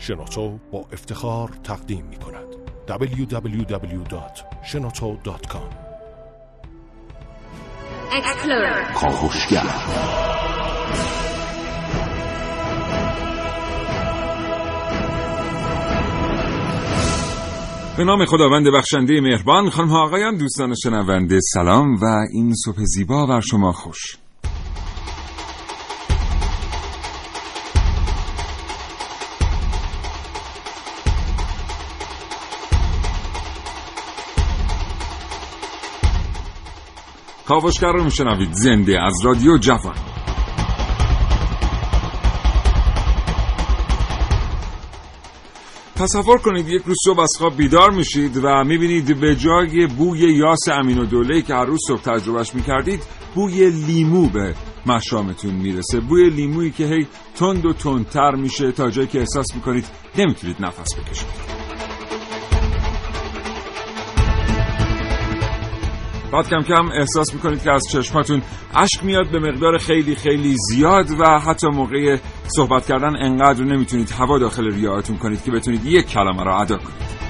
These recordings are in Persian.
شنوتو با افتخار تقدیم می کند www.shenoto.com کاوشگر به نام خداوند بخشنده مهربان خانم ها آقایان دوستان شنونده سلام و این صبح زیبا بر شما خوش. کاوشگر رو میشنوید. زنده از رادیو جوان. تصور کنید یک روز صبح از خواب بیدار میشید و می‌بینید به جای بوی یاس امین و دوله که هر روز صبح تجربهش می‌کردید بوی لیمو به مشامتون می‌رسه. بوی لیمویی که هی تند و تندتر میشه تا جایی که احساس می‌کنید نمی‌تونید نفس بکشید. بعد کم کم احساس می‌کنید که از چشماتون اشک میاد به مقدار خیلی خیلی زیاد و حتی موقع صحبت کردن انقدر نمی‌تونید هوا داخل ریاهتون کنید که بتونید یک کلمه را ادا کنید.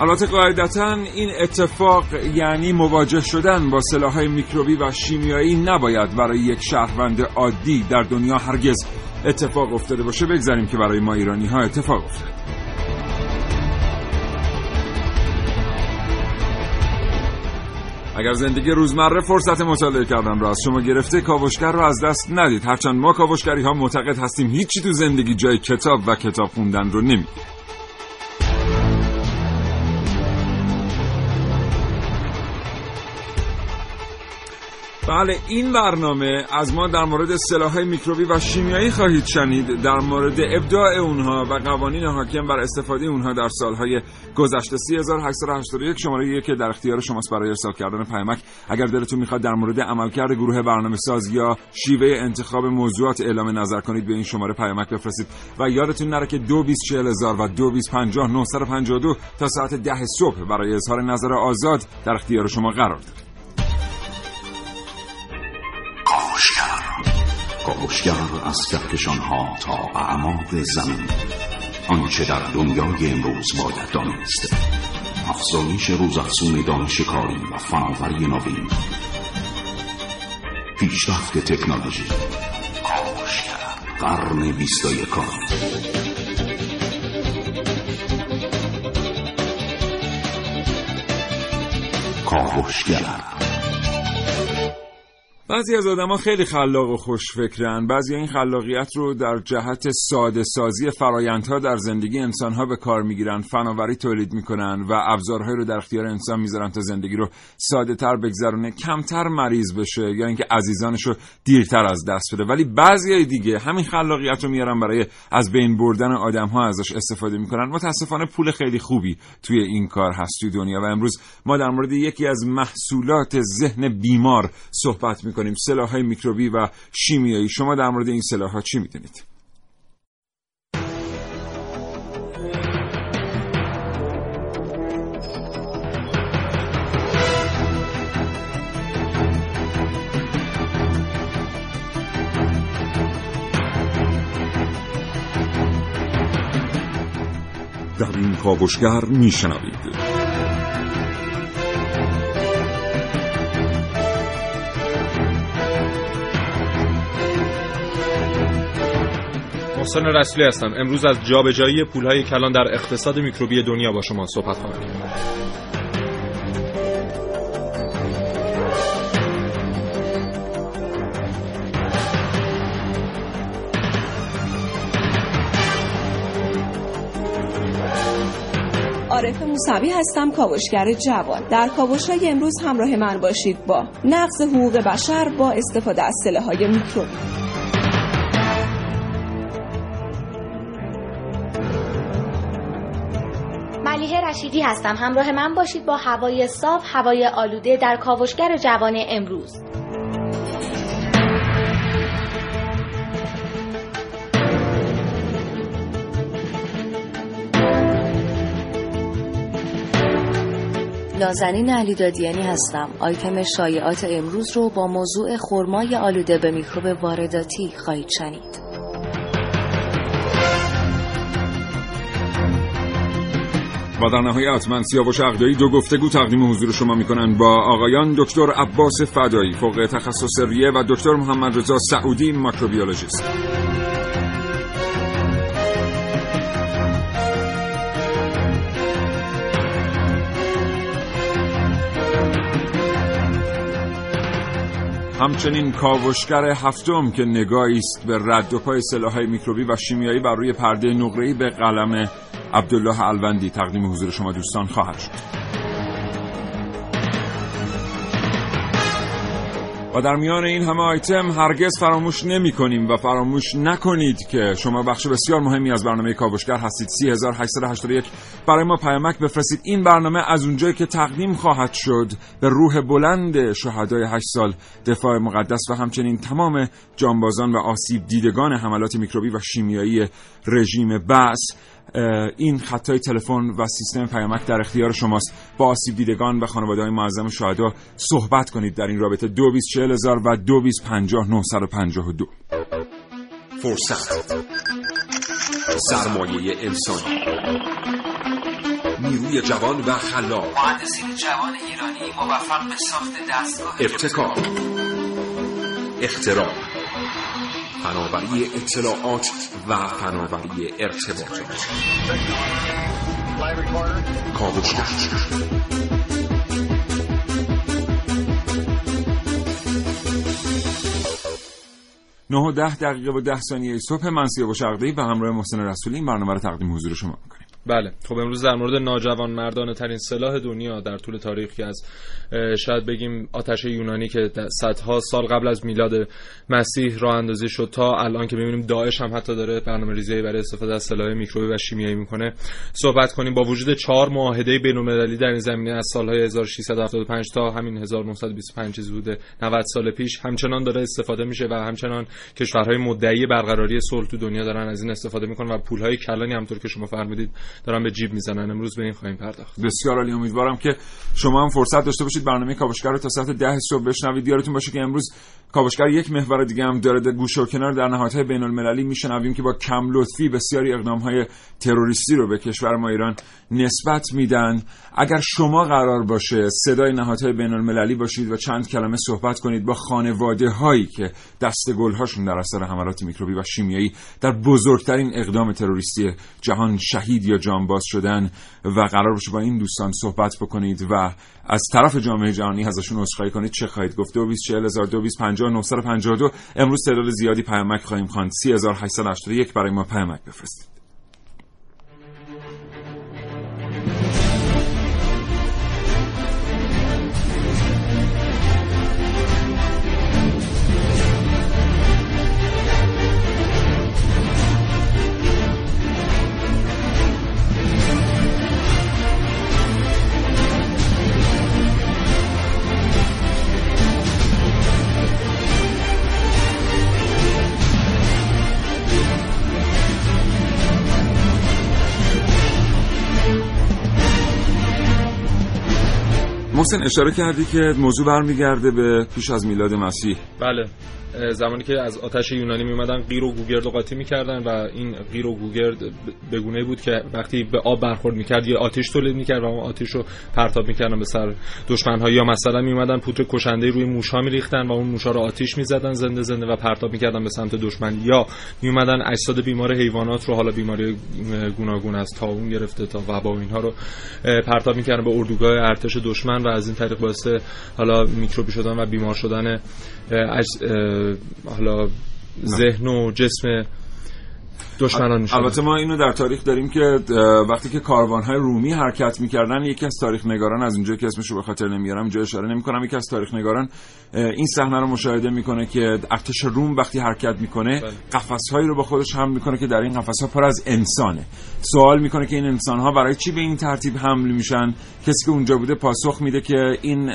البته قاعدتا این اتفاق یعنی مواجه شدن با سلاحهای میکروبی و شیمیایی نباید برای یک شهروند عادی در دنیا هرگز اتفاق افتاده باشه. بگذاریم که برای ما ایرانی ها اتفاق افتاده. اگر زندگی روزمره فرصت مطالعه کردن را از شما گرفته کاوشگر را از دست ندید. هرچند ما کاوشگری ها معتقد هستیم هیچی تو زندگی جای کتاب و کتاب خوندن رو نمیده بله این برنامه از ما در مورد سلاحهای میکروبی و شیمیایی خواهید شنید. در مورد ابداع اونها و قوانین حاکم بر استفاده اونها در سالهای گذشته. 3881 شماره که در اختیار شماست برای ارسال کردن پیامک. اگر دلتون می‌خواد در مورد عملکرد گروه برنامه ساز یا شیوه انتخاب موضوعات اعلام نظر کنید به این شماره پیامک بفرستید. و یادتون نره که 224000 و 2250 تا ساعت ده صبح برای اظهار نظر آزاد در اختیار شما قرار داره کاوشگر از کهکشان ها تا اعماق زمین. آنچه در دنیای امروز باید دانست. افزایش روزافزون دانش کاری و فناوری نوین. پیشرفت تکنولوژی. قرن بیست و یکم کاوشگر بعضی از آدما خیلی خلاق و خوشفکرن. بعضی این خلاقیت رو در جهت ساده سازی فرایندها در زندگی انسانها به کار می‌گیرن فناوری تولید می‌کنن و ابزارهایی رو در اختیار انسان می‌ذارن تا زندگی رو ساده تر بگذرونه کمتر مریض بشه یا اینکه عزیزانش رو دیرتر از دست بده. ولی بعضی دیگه همین خلاقیت رو میارن برای از بین بردن آدمها ازش استفاده می‌کنن. متاسفانه پول خیلی خوبی توی این کار هست توی دنیا. و امروز ما در مورد یکی از محصولات ذهن بیمار صحبت می‌کنیم. کنیم سلاح های میکروبی و شیمیایی. شما در مورد این سلاح ها چی می‌دونید؟ در این کاوشگر میشنوید. محسن رسولی هستم. امروز از جابجایی پولهای کلان در اقتصاد میکروبی دنیا با شما صحبت خواهم عارف موسوی هستم کاوشگر جوان. در کاوش های امروز همراه من باشید با نقض حقوق بشر با استفاده از های میکروبی. رشیدی هستم همراه من باشید با هوای صاف هوای آلوده در کاوشگر جوان امروز نازنین علی دادیانی هستم. آیتم شایعات امروز رو با موضوع خرمای آلوده به میکروب وارداتی خواهید شنید. و در نهایت من سیاوش عقدایی دو گفتگو تقدیم حضور شما می‌کنن با آقایان دکتر عباس فدایی فوق تخصص ریه و دکتر محمد رضا سعودی ماکروبیولوژیست. همچنین کاوشگر هفتم که نگاهی است به رد و پای سلاح‌های میکروبی و شیمیایی بر روی پرده نقره‌ای به قلم عبدالله الوندی تقدیم حضور شما دوستان خواهد شد. و در میان این همه آیتم هرگز فراموش نمی کنیم و فراموش نکنید که شما بخش بسیار مهمی از برنامه کاوشگر هستید. 3881 برای ما پیامک بفرستید. این برنامه از اونجایی که تقدیم خواهد شد به روح بلند شهدای 8 سال دفاع مقدس و همچنین تمام جانبازان و آسیب دیدگان حملات میکروبی و شیمیایی رژیم بعث این خطای تلفن و سیستم پیامک در اختیار شماست. با آسیب دیدگان و خانواده های معظم شهدا صحبت کنید در این رابطه دو هزار و دو دو. فرصت. سرمایه انسانی. نیروی جوان و خلاق. مهندسین جوان ایرانی موفق به ساخت دستگاه ابتکار. اختراع. فناوری اطلاعات و فناوری ارتباطات نه و ده دقیقه و ده ثانیه صبح منصیه و شرقی و همراه محسن رسولی این برنامه رو تقدیم حضور شما می‌کنیم. بله. خب امروز در مورد ناجوان مردانه ترین سلاح دنیا در طول تاریخ که از شاید بگیم آتش یونانی که صدها سال قبل از میلاد مسیح راه اندازی شد تا الان که می‌بینیم داعش هم حتی داره برنامه ریزی برای استفاده از سلاح میکروبی و شیمیایی می‌کنه. صحبت کنیم با وجود چهار معاهده بین‌المللی در این زمینه از سالهای 1675 تا همین 1925 چیز بوده. 90 سال پیش همچنان داره استفاده میشه و همچنان کشورهای مدعی برقراری صلح تو دنیا دارن از این استفاده می‌کنن و پولهای کلانی همطور که شما فرمودید دارن به جیب می‌زنن. امروز به این خواهیم پرداخت. بسیار عالی. امیدوارم که شما هم فرصت داشته باشید برنامه کاوشگر رو تا ساعت 10 صبح بشنوید. یادتون باشه که امروز کاوشگر یک محور دیگه هم داره. در گوش و کنار در نهادهای بین المللی میشنویم که با کم لطفی بسیاری اقدام های تروریستی رو به کشور ما ایران نسبت میدن. اگر شما قرار باشه صدای نهادهای بین المللی باشید و چند کلمه صحبت کنید با خانواده هایی که دست هاشون در اثر حملات میکروبی و شیمیایی در بزرگترین اقدام تروریستی جهان شهید یا جانباز شدن و قرار باشه با این دوستان صحبت بکنید و از طرف جامعه جهانی ازشون عذرخواهی کنید چه خواهید گفت؟ 224000 امروز تعداد زیادی پیامک خواهیم خواند. 3881 برای ما پیامک بفرستید. محسن اشاره کردی که موضوع برمیگرده به پیش از میلاد مسیح. بله. زمانی که از آتش یونانی می اومدن غیر و گوگرد و قاطی می‌کردن و این غیر و گوگرد بگونه بود که وقتی به آب برخورد می‌کرد یه آتش تولید می‌کرد و اون آتش رو پرتاب می‌کردن به سر دشمن ها یا مثلا می اومدن پودر کشنده روی موشا میریختن و اون موشا رو آتش می‌زدن زنده زنده و پرتاب می‌کردن به سمت دشمن. یا می اومدن اجساد بیمار حیوانات رو حالا بیماری گوناگون از تاون گرفته تا وبا اینها رو پرتاب می‌کردن به اردوگاه ارتش دشمن و از این طریق باعث حالا میکروبی شدن و بیمار شدن حالا ذهن و جسم دشمنان البته ما اینو در تاریخ داریم که وقتی که های رومی حرکت می‌کردن یکی از تاریخ نگاران از اونجایی که اسمش رو به خاطر نمیارم اینجا اشاره نمی‌کنم یکی از تاریخ نگاران این صحنه رو مشاهده می‌کنه که ارتش روم وقتی حرکت می‌کنه بله. قفسهایی رو با خودش حمل می‌کنه که در این قفسها پر از انسانه سوال می‌کنه که این انسان ها برای چی به این ترتیب حمل میشن کسی که اونجا بوده پاسخ میده که این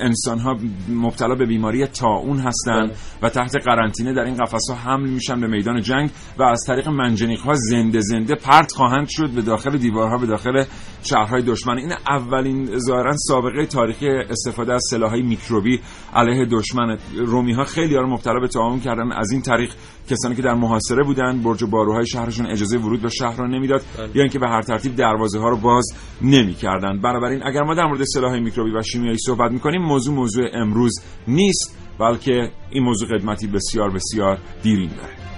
انسان ها مبتلا به بیماری طاعون هستند بله. و تحت قرنطینه در این قفسها حمل میشن به میدان جنگ و از طریق منجنیق ها زنده زنده پرت خواهند شد به داخل دیوارها به داخل شهرهای دشمن. این اولین ظاهرا سابقه تاریخی استفاده از سلاحهای میکروبی علیه دشمن. رومی ها خیلی رو مبتلا به تعاون کردن. از این طریق کسانی که در محاصره بودند برج و باروهای شهرشون اجازه ورود به شهر را نمی‌داد یا اینکه به هر ترتیب دروازه ها رو باز نمی‌کردند. بنابراین اگر ما در مورد سلاح میکروبی و شیمیایی صحبت می‌کنیم موضوع موضوع امروز نیست بلکه این موضوع قدمتی بسیار بسیار دیرین داره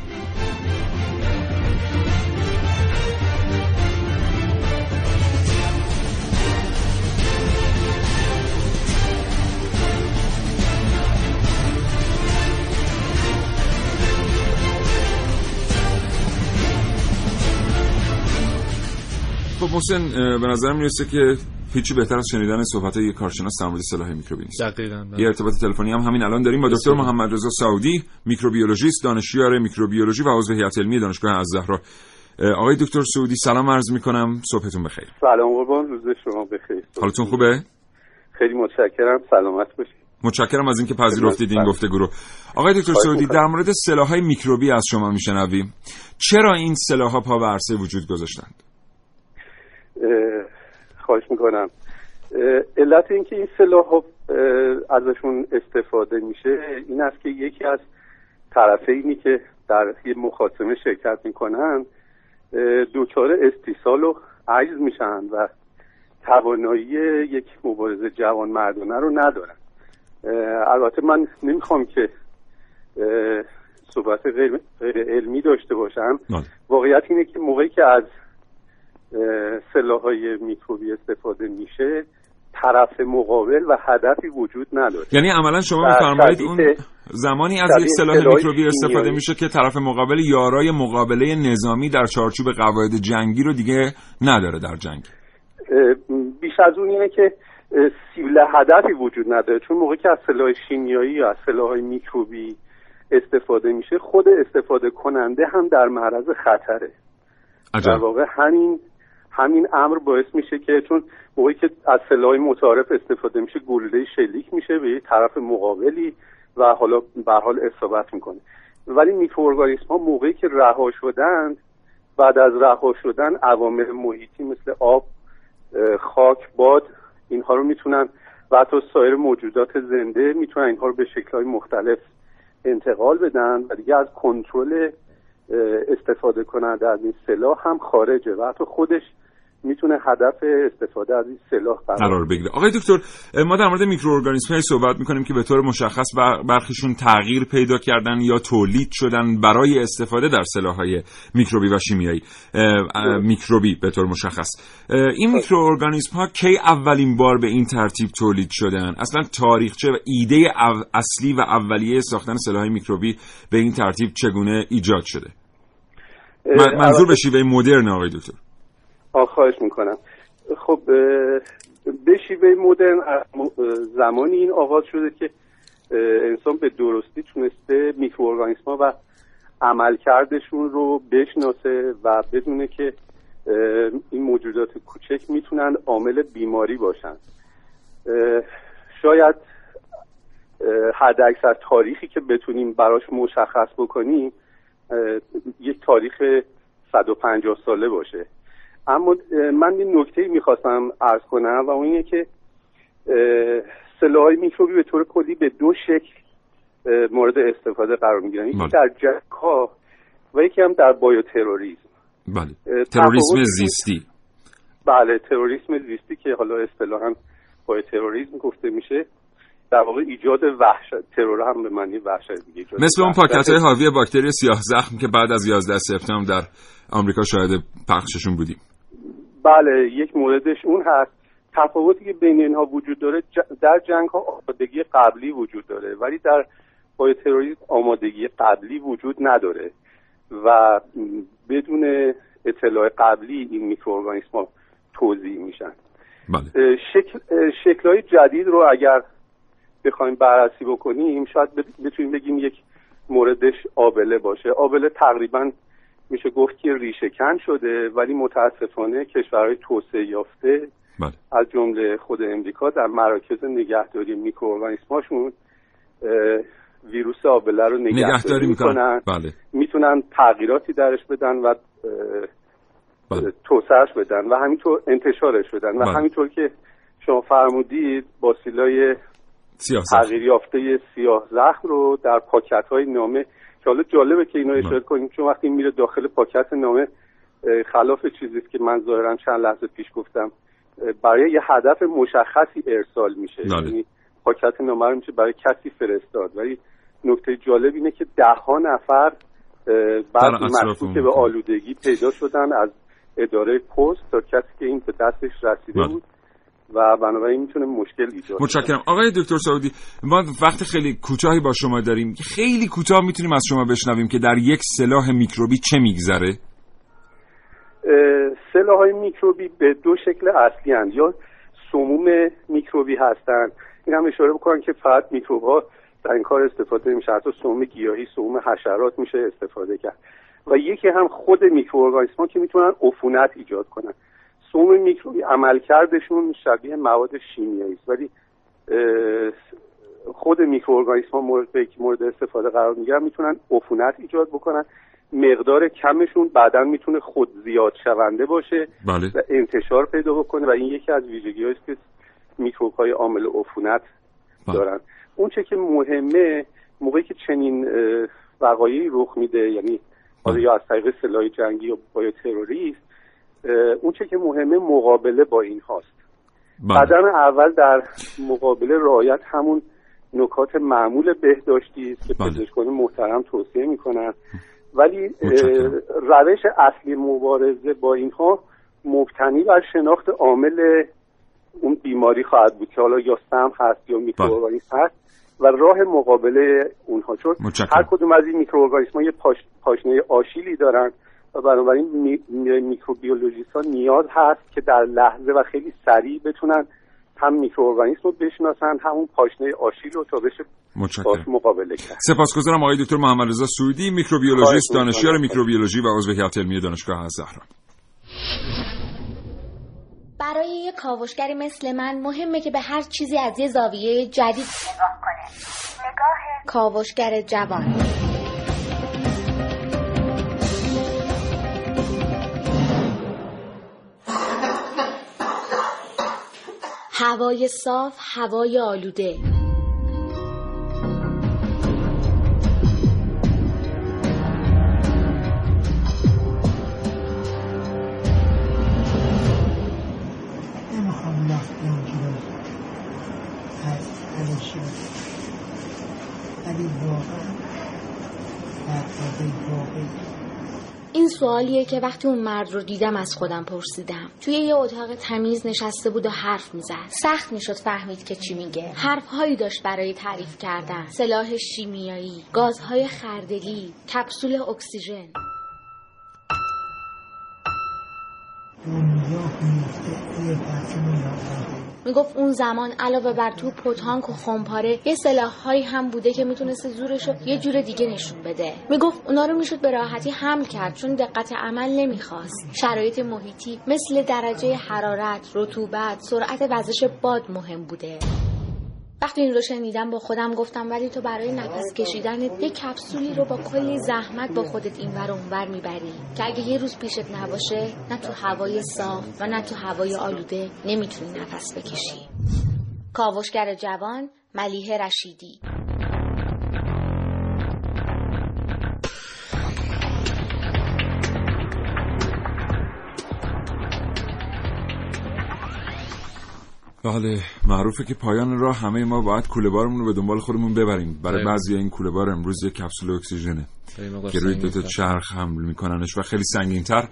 محسن به نظرم می‌رسه که هیچی بهتر از شنیدن صحبت یک کارشناس در مورد سلاح میکروبی نیست دقیقاً بله. یه ارتباط تلفنی هم همین الان داریم با دکتر محمد رضا سعودی میکروبیولوژیست دانشیار میکروبیولوژی و عضو هیئت علمی دانشگاه الزهرا آقای دکتر سعودی سلام عرض می‌کنم. صبحتون بخیر. سلام قربان روز شما بخیر. حالتون خوبه؟ خیلی متشکرم سلامت باشید. متشکرم از اینکه پذیرفتید این گفتگو رو. آقای دکتر سعودی در مورد سلاح‌های میکروبی از شما میشنویم. چرا این سلاح‌ها پا به عرصه وجود گذاشتند؟ خواهش می‌کنم. علت اینکه این سلاح ازشون استفاده میشه این است که یکی از طرفینی که در یه مخاصمه شرکت می‌کنن دچار استیصال و عجز میشن و توانایی یک مبارزه جوان مردانه رو ندارن. البته من نمی‌خوام که صحبت غیر, غیر علمی داشته باشم. واقعیت اینه که موقعی که از سلاح های میکروبی استفاده میشه طرف مقابل و هدفی وجود نداره. یعنی عملا شما میفرمایید اون زمانی از یک سلاح میکروبی استفاده میشه که طرف مقابل یارای مقابله نظامی در چارچوب قواعد جنگی رو دیگه نداره در جنگ. بیش از اون اینه که سیبل هدفی وجود نداره. چون موقعی که از سلاح شیمیایی یا از سلاح میکروبی استفاده میشه خود استفاده کننده هم در معرض خطره. عجب. در واقع همین همین امر باعث میشه که چون موقعی که از سلاح متعارف استفاده میشه گلوله شلیک میشه به طرف مقابلی و حالا به حال اصابت می‌کنه. ولی میکروارگانیسم ها موقعی که رها شدن بعد از رها شدن عوامل محیطی مثل آب خاک باد اینها رو می‌تونن و حتی سایر موجودات زنده می‌تونن اینها رو به شکلهای مختلف انتقال بدن و دیگه از کنترل استفاده کننده از این سلاح هم خارجه و حتی خودش می‌تونه هدف استفاده از این سلاح قرار بگیره. آقای دکتر ما در مورد میکروارگانیسم های صحبت می‌کنیم که به طور مشخص برخیشون تغییر پیدا کردن یا تولید شدن برای استفاده در سلاح های میکروبی و شیمیایی. میکروبی به طور مشخص. این میکروارگانیسم ها کی اولین بار به این ترتیب تولید شدن؟ اصلا تاریخچه و ایده اصلی و اولیه ساختن سلاح های میکروبی به این ترتیب چگونه ایجاد شده؟ منظور به شیوه مدرن آقای دکتر. خواهش می‌کنم. خب به شیوه مدرن زمانی این آغاز شده که انسان به درستی تونسته میکروارگانیسم و عملکردشون رو بشناسه و بدونه که این موجودات کوچک می‌تونن عامل بیماری باشن. شاید حد اکثر تاریخی که بتونیم براش مشخص بکنیم یک تاریخ 150 ساله باشه. اما من این نکته می‌خواستم ارز کنم و اون اینه که سلاح میکروبی به طور کلی به دو شکل مورد استفاده قرار می‌گیرن یکی در جنگ ها و یکی هم در بایوتروریسم بله. تروریسم زیستی. بله تروریسم زیستی که حالا اصطلاحا بایوتروریسم گفته میشه در واقع ایجاد وحشت ترور هم به معنی وحشت دیگه مثل اون پاکت های حاوی باکتری سیاه زخم که بعد از 11 سپتامبر در آمریکا شاهد پخششون بودیم. بله یک موردش اون هست. تفاوتی که بین اینها وجود داره در جنگ ها آمادگی قبلی وجود داره ولی در بای تروریسم آمادگی قبلی وجود نداره و بدون اطلاع قبلی این میکروارگانیسم ها توضیح میشن. بله. شکل شکل های جدید رو اگر بخوایم بررسی بکنیم شاید بتونیم بگیم یک موردش آبله باشه. آبله تقریبا میشه گفت که ریشه کن شده ولی متاسفانه کشورهای توسعه یافته بله. از جمله خود امریکا در مراکز نگهداری میکروارگانیسماشون ویروس آبله رو نگهداری, نگهداری می‌کنن بله. می‌تونن تغییراتی درش بدن و بله. توسعهش بدن و همینطور انتشارش بدن و بله. همینطور که شما فرمودید با سیلای سیاه تغییر یافته سیاه زخم رو در پاکت های نامه که حالا جالبه که اینو اشاره کنیم چون وقتی میره داخل پاکت نامه خلاف چیزی که من ظاهرا چند لحظه پیش گفتم. برای یه هدف مشخصی ارسال میشه. بله. یعنی پاکت نامه رو میشه برای کسی فرستاد. ولی نکته جالب اینه که ده ها نفر بعد مشکوک به آلودگی پیدا شدن از اداره پست تا کسی که این به دستش رسیده بله. بود. و بنابراین می‌تونه مشکل ایجاد کنه. متشکرم. آقای دکتر سعودی ما وقت خیلی کوتاهی با شما داریم. خیلی کوتاه می‌تونیم از شما بشنویم که در یک سلاح میکروبی چه میگذره؟ سلاح های میکروبی به دو شکل اصلی هستند. یا سموم میکروبی هستند. این هم اشاره بکنم که فقط میکروب ها در این کار استفاده نمیشه. حتی سموم گیاهی سموم حشرات میشه استفاده کرد. و یکی هم خود میکروارگانیسم که می‌تونن عفونت ایجاد کنن. سموم میکروبی عملکردشون شبیه مواد شیمیایی است ولی خود میکروارگانیسم ها مورد که مورد استفاده قرار می‌گیرن می‌تونن عفونت ایجاد بکنن مقدار کمشون بعدا می‌تونه خود زیاد شونده باشه بله و انتشار پیدا بکنه و این یکی از ویژگی است که میکروب های عامل عفونت بله. دارن اون چه که مهمه موقعی که چنین وقایعی رخ میده یعنی حالا بله. یا از طریق سلاح جنگی یا با اون چه که مهمه مقابله با این هاست بله. قدم اول در مقابله رعایت همون نکات معمول بهداشتی است که بله. پزشکان محترم توصیه می‌کنن ولی. روش اصلی مبارزه با اینها مبتنی بر شناخت عامل اون بیماری خواهد بود که حالا یا سم هست یا میکروارگانیسم هست و راه مقابله اونها چون متشکرم. هر کدوم از این میکروارگانیسم یه پاش، پاشنه آشیلی دارن و بنابراین می، می، میکروبیولوژیست ها نیاز هست که در لحظه و خیلی سریع بتونن هم میکروارگانیسم رو بشناسن همون پاشنه آشیل رو تا بشه باش مقابله کرد. سپاسگزارم آقای دکتر محمد رضا سعودی میکروبیولوژیست دانشیار. میکروبیولوژی و عضو هیئت علمی دانشگاه الزهرا برای یه کاوشگری مثل من مهمه که به هر چیزی از یه زاویه جدید نگاه کنه. نگاه کاوشگر جوان. هوای صاف هوای آلوده. سوالیه که وقتی اون مرد رو دیدم از خودم پرسیدم. توی یه اتاق تمیز نشسته بود و حرف می‌زد. سخت می‌شد فهمید که چی میگه. حرفهایی داشت برای تعریف کردن. سلاح شیمیایی گازهای خردلی کپسول اکسیژن. می‌گفت اون زمان علاوه بر توپ و تانک و خمپاره یه سلاحهایی هم بوده که می‌تونست زورش رو یه جور دیگه نشون بده. می‌گفت اونا رو می‌شد به راحتی حمل کرد چون دقت عمل نمی‌خواست. شرایط محیطی مثل درجه حرارت رطوبت سرعت وزش باد مهم بوده. وقتی این رو شنیدم با خودم گفتم ولی تو برای نفس کشیدن یه کپسولی رو با کلی زحمت با خودت این ور اونور می‌بری که اگه یه روز پیشت نباشه نه تو هوای صاف و نه تو هوای آلوده نمی‌تونی نفس بکشی. کاوشگر جوان ملیه رشیدی بله معروفه که پایان راه همه ما باید کوله بارمون رو به دنبال خودمون ببریم برای. بعضی این کوله بار امروز یک کپسول اکسیژنه که روی دو تا. چرخ حمل میکننش و خیلی سنگینتر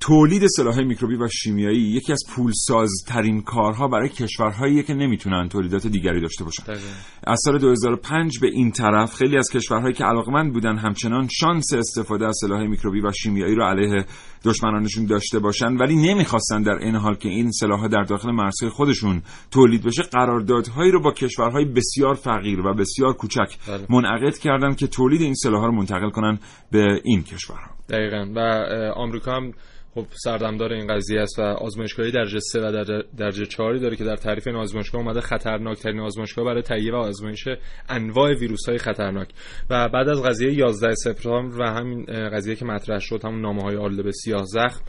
تولید سلاحهای میکروبی و شیمیایی یکی از پولسازترین کارها برای کشورهایی که نمی‌تونن تولیدات دیگری داشته باشن دقیقاً. از سال 2005 به این طرف خیلی از کشورهایی که علاقمند بودن همچنان شانس استفاده از سلاح میکروبی و شیمیایی رو علیه دشمنانشون داشته باشن ولی نمی‌خواستن در این حال که این سلاحها در داخل مرزهای خودشون تولید بشه قراردادهایی رو با کشورهای بسیار فقیر و بسیار کوچک بله. منعقد کردن که تولید این سلاحها رو منتقل کنن به این کشورها دقیقا. و آمریکا هم خب سردمدار این قضیه است و آزمایشگاهی درجه 3 و درجه, درجه 4 داره که در تعریف این آزمایشگاه اومده خطرناکترین آزمایشگاه برای تهیه و آزمایش انواع ویروس های خطرناک. و بعد از قضیه 11 سپتامبر و همین قضیه که مطرح شد همون نامه های آلوده به سیاه زخم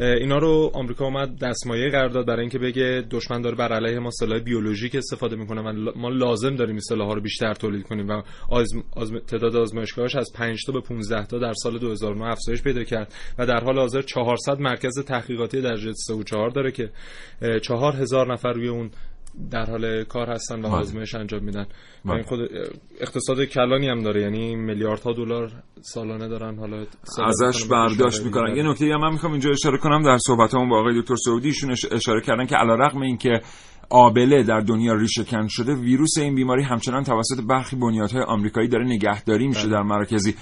اینا رو آمریکا اومد دستمایه قرار داد برای اینکه بگه دشمن داره بر علیه ما سلاح بیولوژیک استفاده می‌کنه و ما لازم داریم این سلاح ها رو بیشتر تولید کنیم و آزم... آزم... تعداد آزمایشگاهاش از 5 تا به 15 تا در سال 2009 افزایش پیدا کرد و در حال حاضر 400 مرکز تحقیقاتی درجه 3 و 4 داره که 4000 نفر روی اون در حال کار هستن و بله. آزمایش انجام میدن این بله. خود اقتصاد کلانی هم داره یعنی میلیاردها دلار سالانه دارن حالا ازش برداشت می‌کنن یه نکته هم من می‌خوام اینجا اشاره کنم در صحبتامون با آقای دکتر سعودی ایشون اشاره کردن که علیرغم اینکه آبله در دنیا ریشه کن شده ویروس این بیماری همچنان توسط برخی بنیادهای آمریکایی داره نگهداری میشه بله. در مراکزی.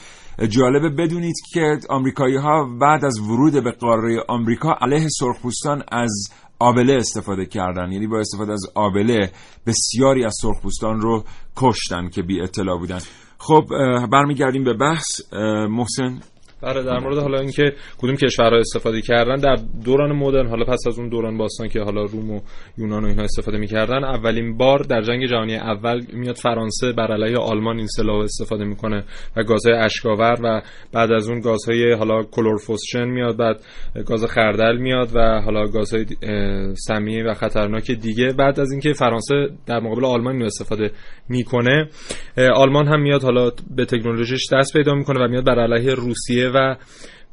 جالبه بدونید که آمریکایی ها بعد از ورود به قاره آمریکا علیه سرخپوستان از آبله استفاده کردن. یعنی با استفاده از آبله بسیاری از سرخپوستان رو کشتن که بی اطلاع بودن. خب برمیگردیم به بحث. محسن. بله در مورد حالا اینکه کدوم کشورها استفاده کردن در دوران مدرن حالا پس از اون دوران باستان که حالا روم و یونان و اینها استفاده می‌کردن اولین بار در جنگ جهانی اول میاد فرانسه بر علیه آلمان این سلاح استفاده می‌کنه و گازهای اشکاور و بعد از اون گازهای حالا کلورفوسچن میاد بعد گاز خردل میاد و حالا گازهای سمی و خطرناک دیگه. بعد از اینکه فرانسه در مقابل آلمان استفاده می‌کنه آلمان هم میاد حالا به تکنولوژیش دست پیدا می‌کنه و میاد بر علیه روسیه و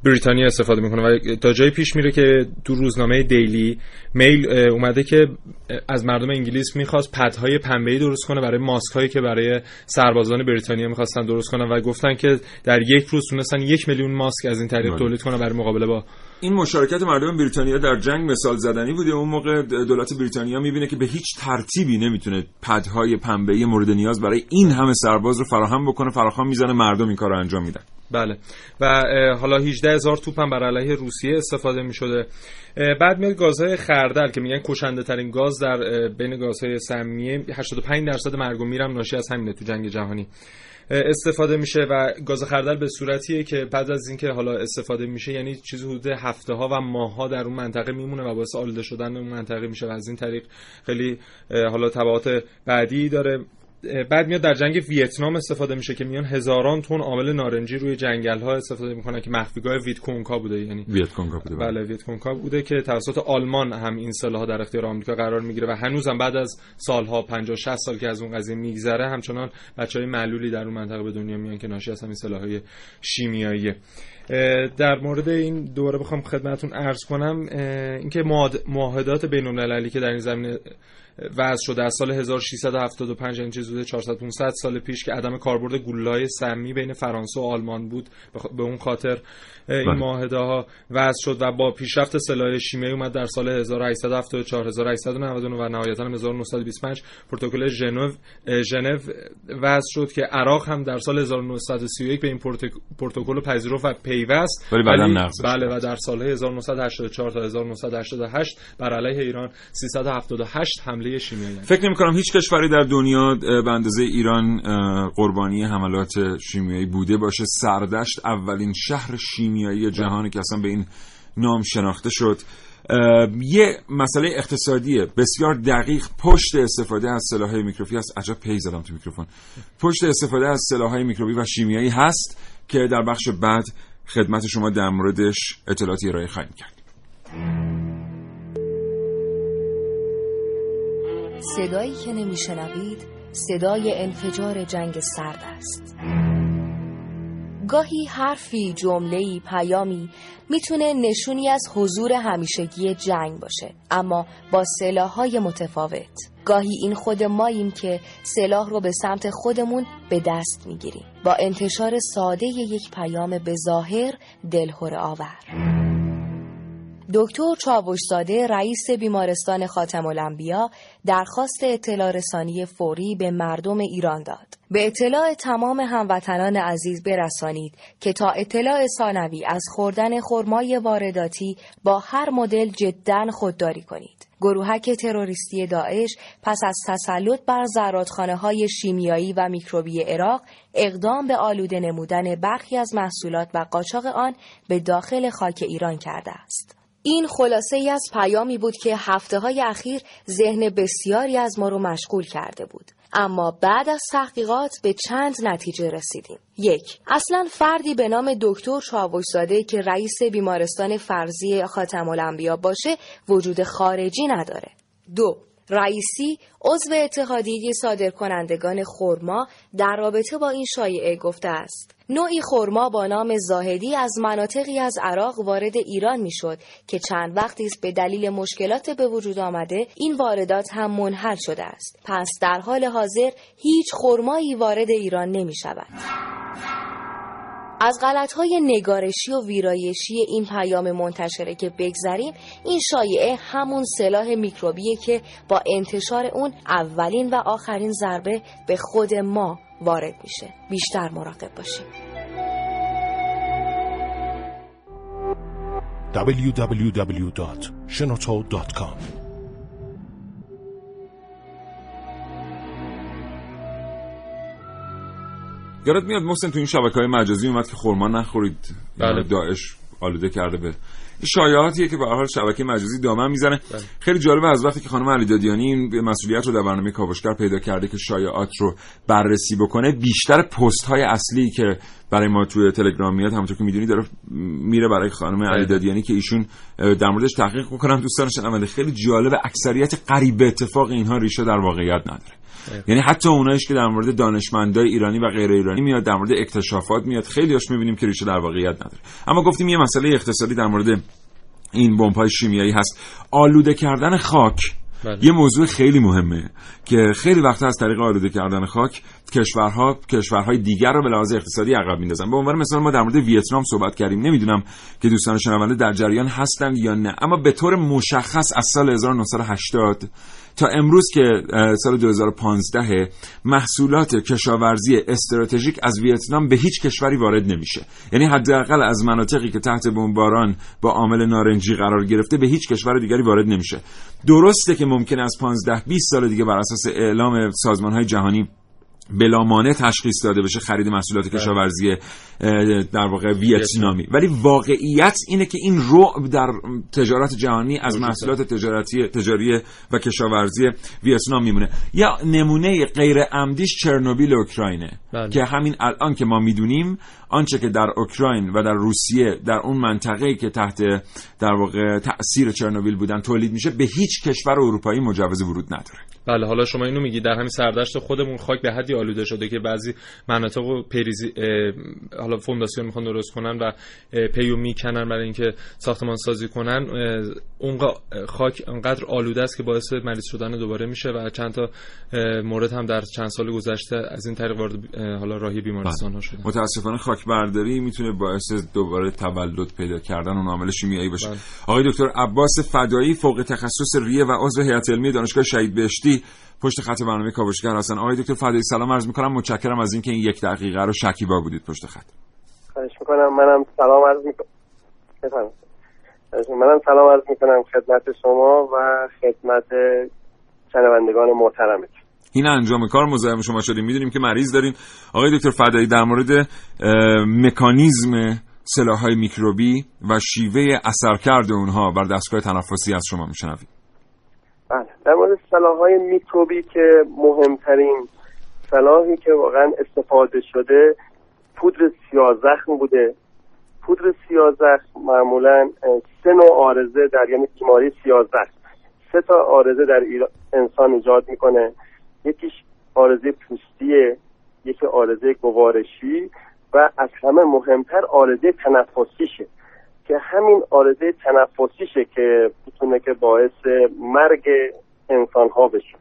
بریتانیا استفاده می‌کنه. و تا جایی پیش میره که تو روزنامه دیلی میل اومده که از مردم انگلیس می‌خواست پدهای پنبه‌ای درست کنه برای ماسک هایی که برای سربازان بریتانیا می‌خواستن درست کنن و گفتن که در یک روز تونستن یک میلیون ماسک از این طریق بله. تولید کنه برای مقابله با این مشارکت مردم بریتانیا در جنگ مثال زدنی بوده. اون موقع دولت بریتانیا می‌بینه که به هیچ ترتیبی نمی‌تونه پدهای پنبه‌ای مورد نیاز برای این همه سرباز رو فراهم بکنه. فراخوان می‌زنه مردم این کار رو انجام میدن. بله. و حالا 18 هزار توپ هم بر علیه روسیه استفاده می شده بعد میاد گازهای خردل که میگن کشنده ترین گاز در بین گازهای سمیه 85 درصد مرگ و میرم ناشی از همینه تو جنگ جهانی. استفاده میشه و گاز خردل به صورتیه که بعد از اینکه حالا استفاده میشه یعنی چیزی حدود هفته ها و ماه ها در اون منطقه میمونه و باعث آلوده شدن اون منطقه میشه. و از این طریق خیلی حالا تبعات بعدی داره. بعد میاد در جنگ ویتنام استفاده میشه که میان هزاران تن عامل نارنجی روی جنگل ها استفاده می‌کنن که مخفیگاه ویتکونکا بوده یعنی ویتکونکا بوده بله, بله، ویتکونکا بوده که توسط آلمان هم این سلاح در اختیار آمریکا قرار می‌گیره و هنوزم بعد از سالها 50 60 سال که از اون قضیه میگذره همچنان بچهای معلولی در اون منطقه به دنیا میان که ناشی از همین سلاحهای شیمیاییه در مورد این دوره بخوام خدمتتون عرض کنم اینکه معاهدات بین المللی که در این زمینه وضع شده از سال 1675 یعنی چیز 400 500 سال پیش که عدم کاربرد گلوله‌های سمی بین فرانسه و آلمان بود. به اون خاطر این بله. معاهده ها وضع شد و با پیشرفت سلاح شیمیایی اومد در سال 1874 1899 و نهایتا 1925 پروتکل ژنو ژنو وضع شد که عراق هم در سال 1931 به این پروتکل پذیرفت و پیوست. ولی بعدا بله و در سال 1984 تا 1988 بر علیه ایران 378 حمله شیمیایی فکر نمی کنم هیچ کشوری در دنیا به اندازه ایران قربانی حملات شیمیایی بوده باشه. سردشت اولین شهر شیمیایی جهانی که اصلا به این نام شناخته شد. یه مسئله اقتصادیه. بسیار دقیق. پشت استفاده از سلاحهای میکروفی هست. عجب پی زدم تو میکروفون. پشت استفاده از سلاحهای میکروبی و شیمیایی هست که در بخش بعد خدمت شما در موردش اطلاعاتی ارائه خواهیم کرد. صدایی که نمیشنوید صدای انفجار جنگ سرد است. گاهی حرفی، جمله‌ای، پیامی می‌تونه نشونی از حضور همیشگی جنگ باشه اما با سلاحهای متفاوت. گاهی این خود ماییم که سلاح رو به سمت خودمون به دست می‌گیریم. با انتشار ساده یک پیام به ظاهر دلهور آور. دکتر چاوشزاده رئیس بیمارستان خاتم الانبیا درخواست اطلاع رسانی فوری به مردم ایران داد. به اطلاع تمام هموطنان عزیز برسانید که تا اطلاع ثانوی از خوردن خرمای وارداتی با هر مدل جدا خودداری کنید. گروهک تروریستی داعش پس از تسلط بر زرادخانه های شیمیایی و میکروبی عراق اقدام به آلوده نمودن برخی از محصولات و قاچاق آن به داخل خاک ایران کرده است. این خلاصه ای از پیامی بود که هفته های اخیر ذهن بسیاری از ما رو مشغول کرده بود. اما بعد از تحقیقات به چند نتیجه رسیدیم. یک، اصلا فردی به نام دکتر چاوشزاده که رئیس بیمارستان فرضی خاتم الانبیا باشه وجود خارجی نداره. دو، رئیسی عضو اتحادیه صادرکنندگان خرما در رابطه با این شایعه گفته است. نوعی خرما با نام زاهدی از مناطقی از عراق وارد ایران می‌شد که چند وقتی است به دلیل مشکلات به وجود آمده این واردات هم منحل شده است. پس در حال حاضر هیچ خرمایی وارد ایران نمی شود از غلطهای نگارشی و ویرایشی این پیام منتشره که بگذریم این شایعه همون سلاح میکروبیه که با انتشار اون اولین و آخرین ضربه به خود ما وارد میشه. بیشتر مراقب باشیم. www.shenoto.com یادت میاد محسن تو این شبکه های مجازی اومد که خورما نخورید؟ بله. داعش آلوده کرده به شایعاتیه که به هر حال شبکه مجازی دامن می‌زنه. خیلی جالبه از وقتی که خانم علی دادیانی این مسئولیت رو در برنامه کاوشگر پیدا کرده که شایعات رو بررسی بکنه بیشتر پست های اصلی که برای ما توی تلگرام میاد همونطور که می‌دونی داره میره برای خانم علی دادیانی که ایشون در موردش تحقیق بکنم دوستان شنونده. خیلی جالبه اکثریت قریب اتفاق اینها ریشه در واقعیت نداره. یعنی حتی اونایش که در مورد دانشمندای ایرانی و غیر ایرانی میاد در مورد اکتشافات میاد خیلی هاش می‌بینیم که ریشه در واقعیت نداره. اما گفتیم یه مسئله اقتصادی در مورد این بمب‌های شیمیایی هست. آلوده کردن خاک بله. یه موضوع خیلی مهمه که خیلی وقت از طریق آلوده کردن خاک کشورها کشورهای دیگر رو به لحاظ اقتصادی عقب میندازن. به عنوان مثلا ما در مورد ویتنام صحبت کردیم. نمی‌دونم که دوستان شنونده در جریان هستند یا نه. اما به طور مشخص از سال 1980 تا امروز که سال 2015 محصولات کشاورزی استراتژیک از ویتنام به هیچ کشوری وارد نمیشه. یعنی حداقل از مناطقی که تحت بمباران با عامل نارنجی قرار گرفته به هیچ کشور دیگری وارد نمیشه. درسته که ممکن از 15 20 سال دیگه بر اساس اعلام سازمان های جهانی بلامانه تشخیص داده بشه خرید محصولات کشاورزی در واقع ویتنامی. ولی واقعیت اینه که این رعب در تجارت جهانی از محصولات تجارتی تجاری و کشاورزی ویتنام میمونه. یا نمونه غیر عمدیش چرنوبیل اوکراینه بله. که همین الان که ما می‌دونیم آنچه که در اوکراین و در روسیه در اون منطقه‌ای که تحت در واقع تاثیر چرنوبیل بودن تولید میشه به هیچ کشور اروپایی مجوز ورود نداره. بله حالا شما اینو میگی در همین سردشت خودمون خاک به حدی آلوده شده که بعضی مناطق رو پریزی حالا فونداسیون می‌خوان درست کنن و پیو می‌کنن برای اینکه ساختمان سازی کنن اون خاک انقدر آلوده است که باعث مریض شدن دوباره میشه و چند تا مورد هم در چند سال گذشته از این طریق وارد حالا راهی بیمارستان ها شدن. متاسفانه خاک برداری می‌تونه باعث دوباره تولد پیدا کردن و عامل شیمیایی باشه. بله. آقای دکتر عباس فدایی فوق تخصص ریه و عضو هیئت علمی دانشگاه شهید بهشتی پشت خط برنامه کاوشگر هستن. آقای دکتر فدایی سلام عرض می‌کنم. متشکرم از اینکه این یک دقیقه رو شکیبا بودید پشت خط. خواهش می‌کنم. منم سلام عرض می‌کنم. منم سلام عرض می‌کنم خدمت شما و خدمت شنوندگان محترمت این انجام کار مزاحم شما شدیم. می‌دونیم که مریض دارین. آقای دکتر فدایی در مورد مکانیزم سلاح‌های میکروبی و شیوه اثرکرد اونها بر دستگاه تنفسی از شما میشنویم. بله. در مورد سلاحهای میکروبی که مهمترین سلاحی که واقعا استفاده شده پودر سیازخم بوده. پودر سیازخم معمولا سه نوع آرزه در یعنی بیماری سیازخم. سه تا آرزه در انسان ایجاد می‌کنه. یکیش آرزه پوستیه یکی آرزه گوارشی و از همه مهمتر آرزه تنفسیشه. که همین آرزه تنفسیشه که می‌تونه که باعث مرگ انسان ها بشه.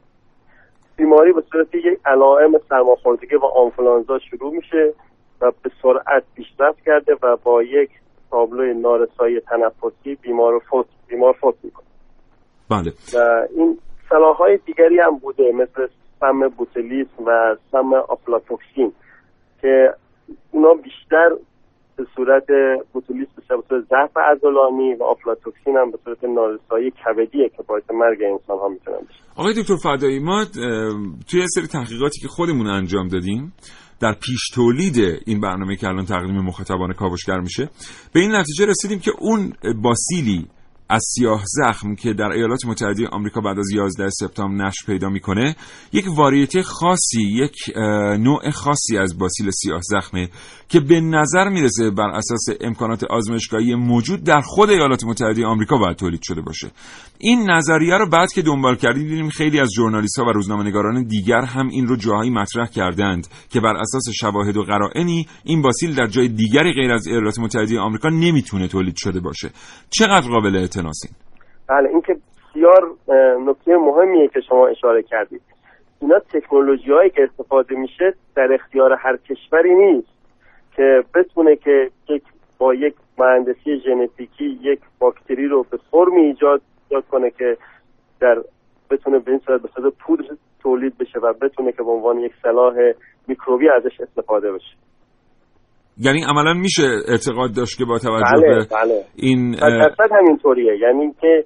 بیماری به صورت یک علائم سرماخوردگی و آنفولانزا شروع میشه و به سرعت پیشرفت کرده و با یک تابلوی نارسایی تنفسی بیمار فوت بیمار فوت می‌کنه. بله. و این سلاحهای دیگری هم بوده مثل سم بوتلیس و سم آفلاتوکسین که اونا بیشتر به صورت بوتولیس به به صورت ضعف عضلانی و آفلاتوکسین هم به صورت نارسایی کبدیه که باعث مرگ انسان ها می‌تونن بشه آقای دکتر فدایی ما توی سری تحقیقاتی که خودمون انجام دادیم در پیش تولید این برنامه که الان تقدیم مخاطبان کاوشگر میشه به این نتیجه رسیدیم که اون باسیلی از سیاه زخم که در ایالات متحده آمریکا بعد از 11 سپتامبر نشر پیدا می‌کنه یک واریته خاصی یک نوع خاصی از باسیل سیاه زخمه که به نظر می‌رسه بر اساس امکانات آزمایشگاهی موجود در خود ایالات متحده آمریکا باید تولید شده باشه. این نظریه رو بعد که دنبال کردیم دیدیم خیلی از ژورنالیست ها و روزنامه‌نگاران دیگر هم این رو جاهایی مطرح کردند که بر اساس شواهد و قرائنی این باسیل در جای دیگری غیر از ایالات متحده آمریکا نمی‌تونه تولید شده باشه. چقدر قابل اعتناسین بله این که بسیار نکته مهمیه که شما اشاره کردید. اینا تکنولوژی هایی که استفاده میشه در اختیار هر کشوری نیست که بتونه که یک با یک مهندسی ژنتیکی یک باکتری رو به فرمی ایجاد ایجاد کنه که در بتونه به این صورت به صورت پودر تولید بشه و بتونه که به عنوان یک سلاح میکروبی ازش استفاده بشه. یعنی عملا میشه اعتقاد داشت که با توجه بله، به بله. این درصد همینطوریه یعنی که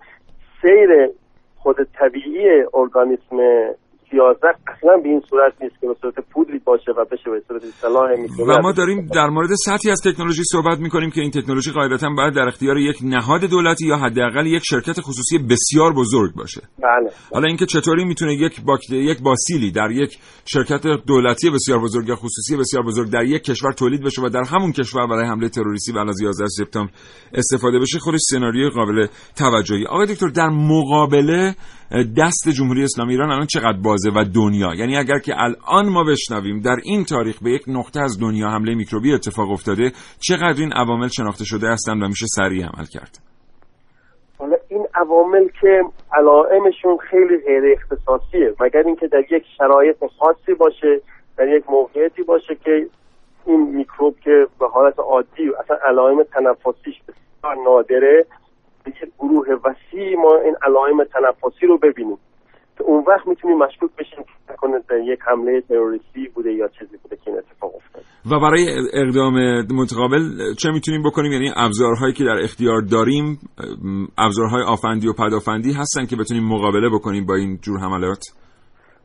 سیر خود طبیعی ارگانیسم سیازق اصلا به این صورت نیست که به صورت پودری باشه و بشه به صورت سلاح و ما داریم در مورد سطحی از تکنولوژی صحبت می‌کنیم که این تکنولوژی قاعدتا باید در اختیار یک نهاد دولتی یا حداقل یک شرکت خصوصی بسیار بزرگ باشه. بله. حالا اینکه چطوری می‌تونه یک باکت... یک باسیلی در یک شرکت دولتی بسیار بزرگ یا خصوصی بسیار بزرگ در یک کشور تولید بشه و در همون کشور برای حمله تروریستی بعد از 11 سپتامبر استفاده بشه خودش سناریوی قابل توجهی. آقای دکتر در مقابله دست جمهوری اسلامی ایران الان چقدر بازه و دنیا؟ یعنی اگر که الان ما بشنویم در این تاریخ به یک نقطه از دنیا حمله میکروبی اتفاق افتاده چقدر این عوامل شناخته شده هستند و میشه سریع عمل کرد؟ حالا این عوامل که علائمشون خیلی غیر اختصاصیه. مگر اینکه در یک شرایط خاصی باشه در یک موقعیتی باشه که این میکروب که به حالت عادی اصلا علائم تنفسیش بسیار نادره به یک گروه وسیع ما این علائم تنفسی رو ببینیم. که اون وقت می‌تونیم مشکوک بشیم که نکنه یک حمله تروریستی بوده یا چیزی بوده که این اتفاق افتاد و برای اقدام متقابل چه می‌تونیم بکنیم؟ یعنی ابزارهایی که در اختیار داریم ابزارهای آفندی و پدافندی هستن که بتونیم مقابله بکنیم با این جور حملات؟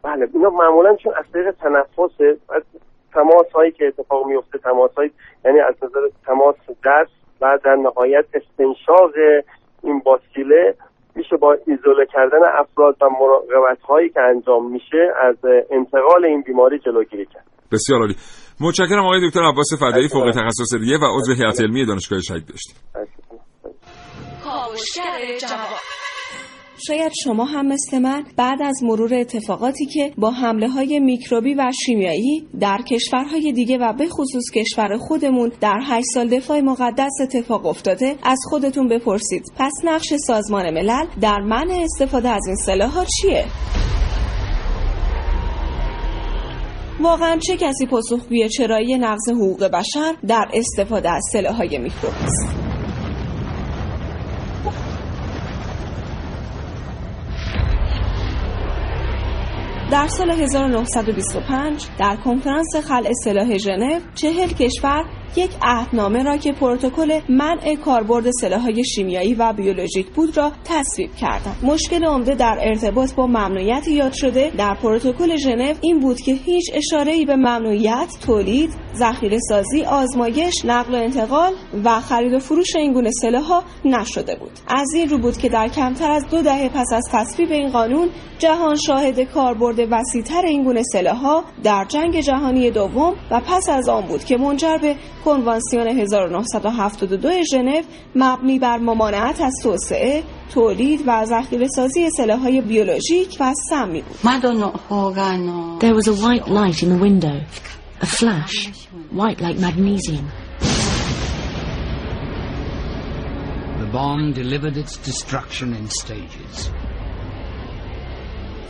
بله اینا معمولا چون از طریق تنفسه تماس هایی که اتفاق میفته تماس هایی یعنی از نظر تماس دست و در نهایت استنشاق این باسیله میشه با ایزوله کردن افراد و مراقبت هایی که انجام میشه از انتقال این بیماری جلوگیری کرد. بسیار عالی. متشکرم آقای دکتر عباس فدایی فوق تخصص ریه و عضو هیئت علمی دانشگاه شهید بهشتی شاید شما هم مثل من بعد از مرور اتفاقاتی که با حمله های میکروبی و شیمیایی در کشورهای دیگه و به خصوص کشور خودمون در 8 سال دفاع مقدس اتفاق افتاده از خودتون بپرسید پس نقش سازمان ملل در منع استفاده از این سلاح‌ها چیه؟ واقعا چه کسی پاسخگوی چرایی نقض حقوق بشر در استفاده از سلاح‌های میکروبی است؟ در سال 1925 در کنفرانس خلع سلاح ژنو چهل کشور یک عهدنامه را که پروتکل منع کاربرد سلاح‌های شیمیایی و بیولوژیک بود را تصویب کردند. مشکل عمده در ارتباط با ممنوعیت یاد شده در پروتکل ژنو این بود که هیچ اشاره‌ای به ممنوعیت تولید، ذخیره سازی، آزمایش، نقل و انتقال و خرید و فروش این گونه سلاح‌ها نشده بود. از این رو بود که در کمتر از دو دهه پس از تصویب این قانون جهان شاهد کاربرد وسیعتر این گونه سلاح‌ها در جنگ جهانی دوم و پس از آن بود که منجر به کنوانسیون 1972 ژنو مبنی بر ممانعت از توسعه، تولید و ذخیره سازی سلاح‌های بیولوژیک و سمی بود. There was a white light in the window. A flash, white like magnesium. The bomb delivered its destruction in stages.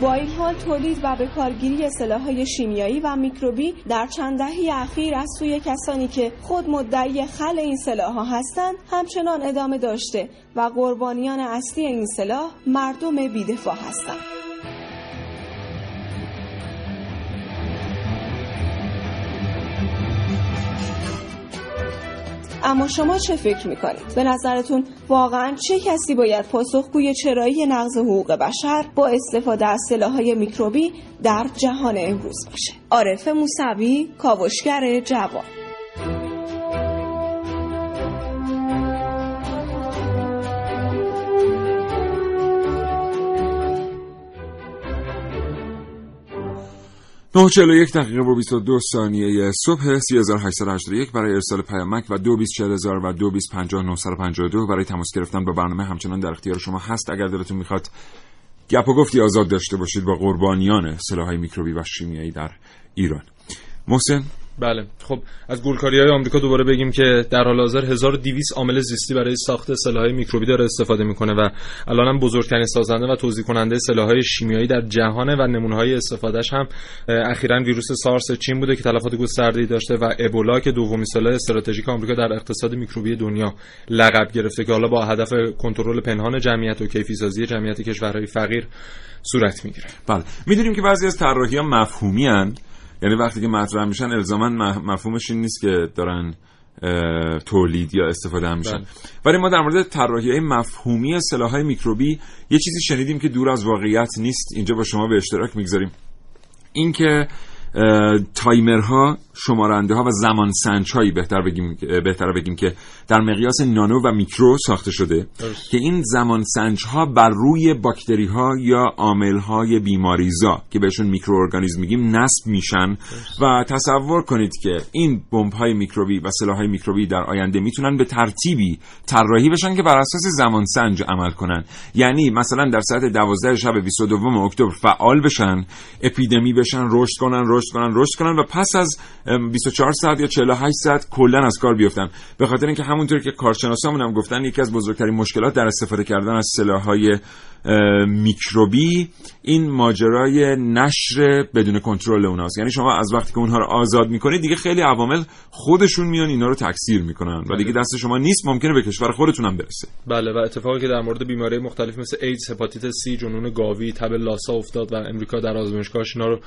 با این حال تولید و به کارگیری سلاح‌های شیمیایی و میکروبی در چند دهه اخیر از سوی کسانی که خود مدعی خل این سلاح‌ها هستند همچنان ادامه داشته و قربانیان اصلی این سلاح مردم بیدفاع هستند. اما شما چه فکر می‌کنید؟ به نظرتون واقعا چه کسی باید پاسخگوی چرایی نقض حقوق بشر با استفاده از سلاحهای میکروبی در جهان امروز باشه؟ عارف موسوی کاوشگر جوان. نه چهل یک دقیقه و 22 ثانیه صبح 3881 برای ارسال پیامک و 224000 و 225952 برای تماس گرفتن با برنامه همچنان در اختیار شما هست. اگر دلتون می‌خواد گپ و گفتی آزاد داشته باشید با قربانیان سلاحهای میکروبی و شیمیایی در ایران. محسن. بله. خب از گلکاری های آمریکا دوباره بگیم که در حال حاضر 1200 عامل زیستی برای ساخت سلاحهای میکروبی داره استفاده می‌کنه و الان هم بزرگترین سازنده و توزیع کننده سلاحهای شیمیایی در جهانه و نمونه های استفادهش هم اخیرا ویروس سارس چین بوده که تلفات گسترده‌ای داشته و ابولا که دومین سلاح استراتژیک آمریکا در اقتصاد میکروبی دنیا لقب گرفته که حالا با هدف کنترل پنهان جمعیت و کیفی سازی جمعیت کشورهای فقیر صورت می‌گیره. بله. می‌دونیم که بعضی از طراحی ها مفهومی یعنی وقتی که مطرح میشن الزاما مفهومش این نیست که دارن تولید یا استفاده هم میشن. ولی ما در مورد طراحی های مفهومی سلاح های میکروبی یه چیزی شنیدیم که دور از واقعیت نیست. اینجا با شما به اشتراک می‌گذاریم. اینکه تایمرها شمارنده ها و زمان سنج هایی بهتر بگیم بهتر بگیم که در مقیاس نانو و میکرو ساخته شده که این زمان سنج ها بر روی باکتری ها یا عامل های بیماریزا که بهشون میکروارگانیسم میگیم نصب میشن. و تصور کنید که این بمب های میکروبی و سلاح های میکروبی در آینده می‌تونن به ترتیبی طراحی بشن که بر اساس زمان سنج عمل کنن. یعنی مثلا در ساعت 12 شب 22 اکتبر فعال بشن اپیدمی بشن رشد کنن رشد کنن رشد کنن و پس از 24 ساعت یا 48 ساعت کلا از کار بیفتن به خاطر اینکه همونطور که کارشناسامون هم گفتن یکی از بزرگترین مشکلات در استفاده کردن از سلاح‌های میکروبی این ماجرای نشر بدون کنترل اوناست. یعنی شما از وقتی که اونها رو آزاد می‌کنید دیگه خیلی عوامل خودشون میان اینا رو تکثیر می‌کنن و دیگه دست شما نیست ممکنه به کشور خودتون هم برسه. بله و اتفاقی که در مورد بیماری مختلف مثل ایدز هپاتیت سی جنون گاوی تب لاسا افتاد و امریکا در آزمایشگاهش اینا رو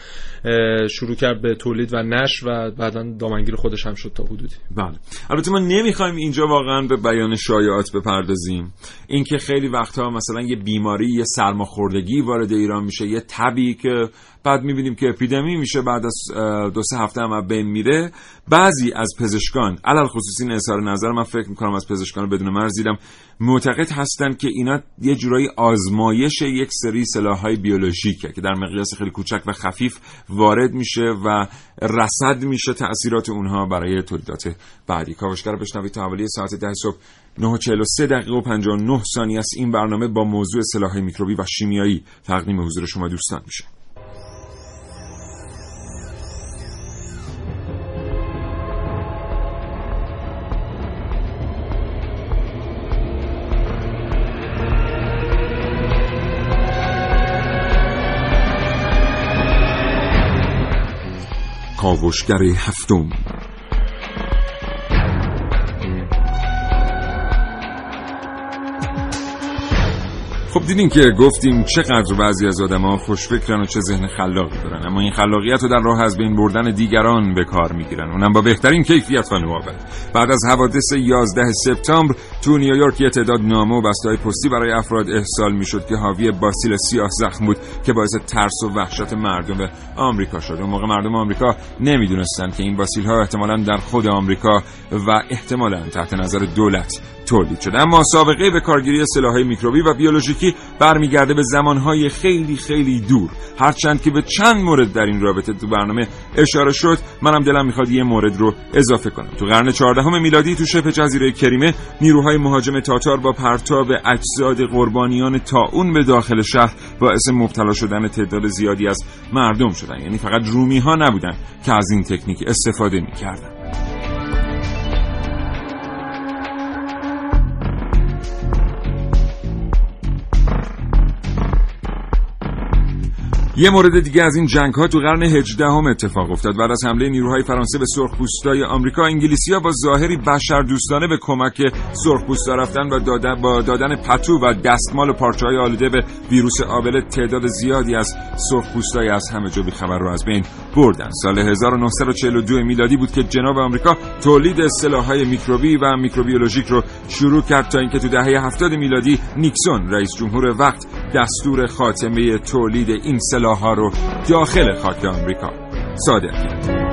شروع کرد به تولید و نشر و بعدا دامنگیر خودش هم شد تا حدودی. بله. البته ما نمی‌خوایم اینجا واقعا به بیان شایعات بپردازیم. اینکه خیلی وقتها مثلا یه بیماری یه سرماخوردگی وارد ایران میشه یه تبی که بعد می‌بینیم که اپیدمی میشه بعد از دو سه هفته هم بین میره. بعضی از پزشکان علل خصوصی این نظر من فکر می‌کنم از پزشکان بدون مرز دیدم معتقد هستن که اینا یه جورایی آزمایش یک سری سلاحهای بیولوژیکه که در مقیاس خیلی کوچک و خفیف وارد میشه و رصد میشه تاثیرات اونها برای تولیدات بعدی. کاوشگر بشنوید تا ساعت ده صبح. 9:43 دقیقه و 59 ثانیه است. این برنامه با موضوع سلاحهای میکروبی و شیمیایی تقدیم حضور شما دوستان میشه. کاوشگر هفتم خب دیدین که گفتیم چقدر بعضی از آدما خوشفکرن و چه ذهن خلاقی دارن. اما این خلاقیت رو در راه از بین بردن دیگران به کار می‌گیرن. اونم با بهترین کیفیت و نوآوری بعد از حوادث 11 سپتامبر تو نیویورک یه تعداد نامه و بسته‌های پستی برای افراد ارسال می‌شد که حاوی باسیل سیاه زخم بود که باعث ترس و وحشت مردم آمریکا شد. اون موقع مردم آمریکا نمی‌دونستند که این باسیل ها احتمالا در خود آمریکا و احتمالا تحت نظر دولت تولید شده. اما سابقه به کارگیری سلاحهای میکروبی و بیولوژیکی برمیگرده به زمانهای خیلی خیلی دور. هرچند که به چند مورد در این رابطه تو برنامه اشاره شد منم دلم می‌خواد یه مورد رو اضافه کنم. تو قرن 14 میلادی تو شبه جزیره کریمه نیروهای مهاجم تاتار با پرتاب اجساد قربانیان تاون به داخل شهر باعث مبتلا شدن تعداد زیادی از مردم شدن. یعنی فقط رومی ها نبودن که از این تکنیک استفاده می‌کردن. یه مورد دیگه از این جنگ ها تو قرن 18 هم اتفاق افتاد. بعد از حمله نیروهای فرانسه به سرخپوستای آمریکا انگلیسی‌ها با ظاهری بشر دوستانه به کمک سرخپوستا رفتن و دادن با دادن پتو و دستمال و پارچه‌های آلوده به ویروس آبله تعداد زیادی از سرخپوستای از همه جا خبر رو از بین بردن. سال 1942 میلادی بود که جناب آمریکا تولید سلاح‌های میکروبی و میکروبیولوژیک رو شروع کرد تا اینکه تو دهه 70 میلادی نیکسون رئیس جمهور وقت دستور خاتمه تولید این سلاح‌ها رو داخل خاک آمریکا. صادر کرد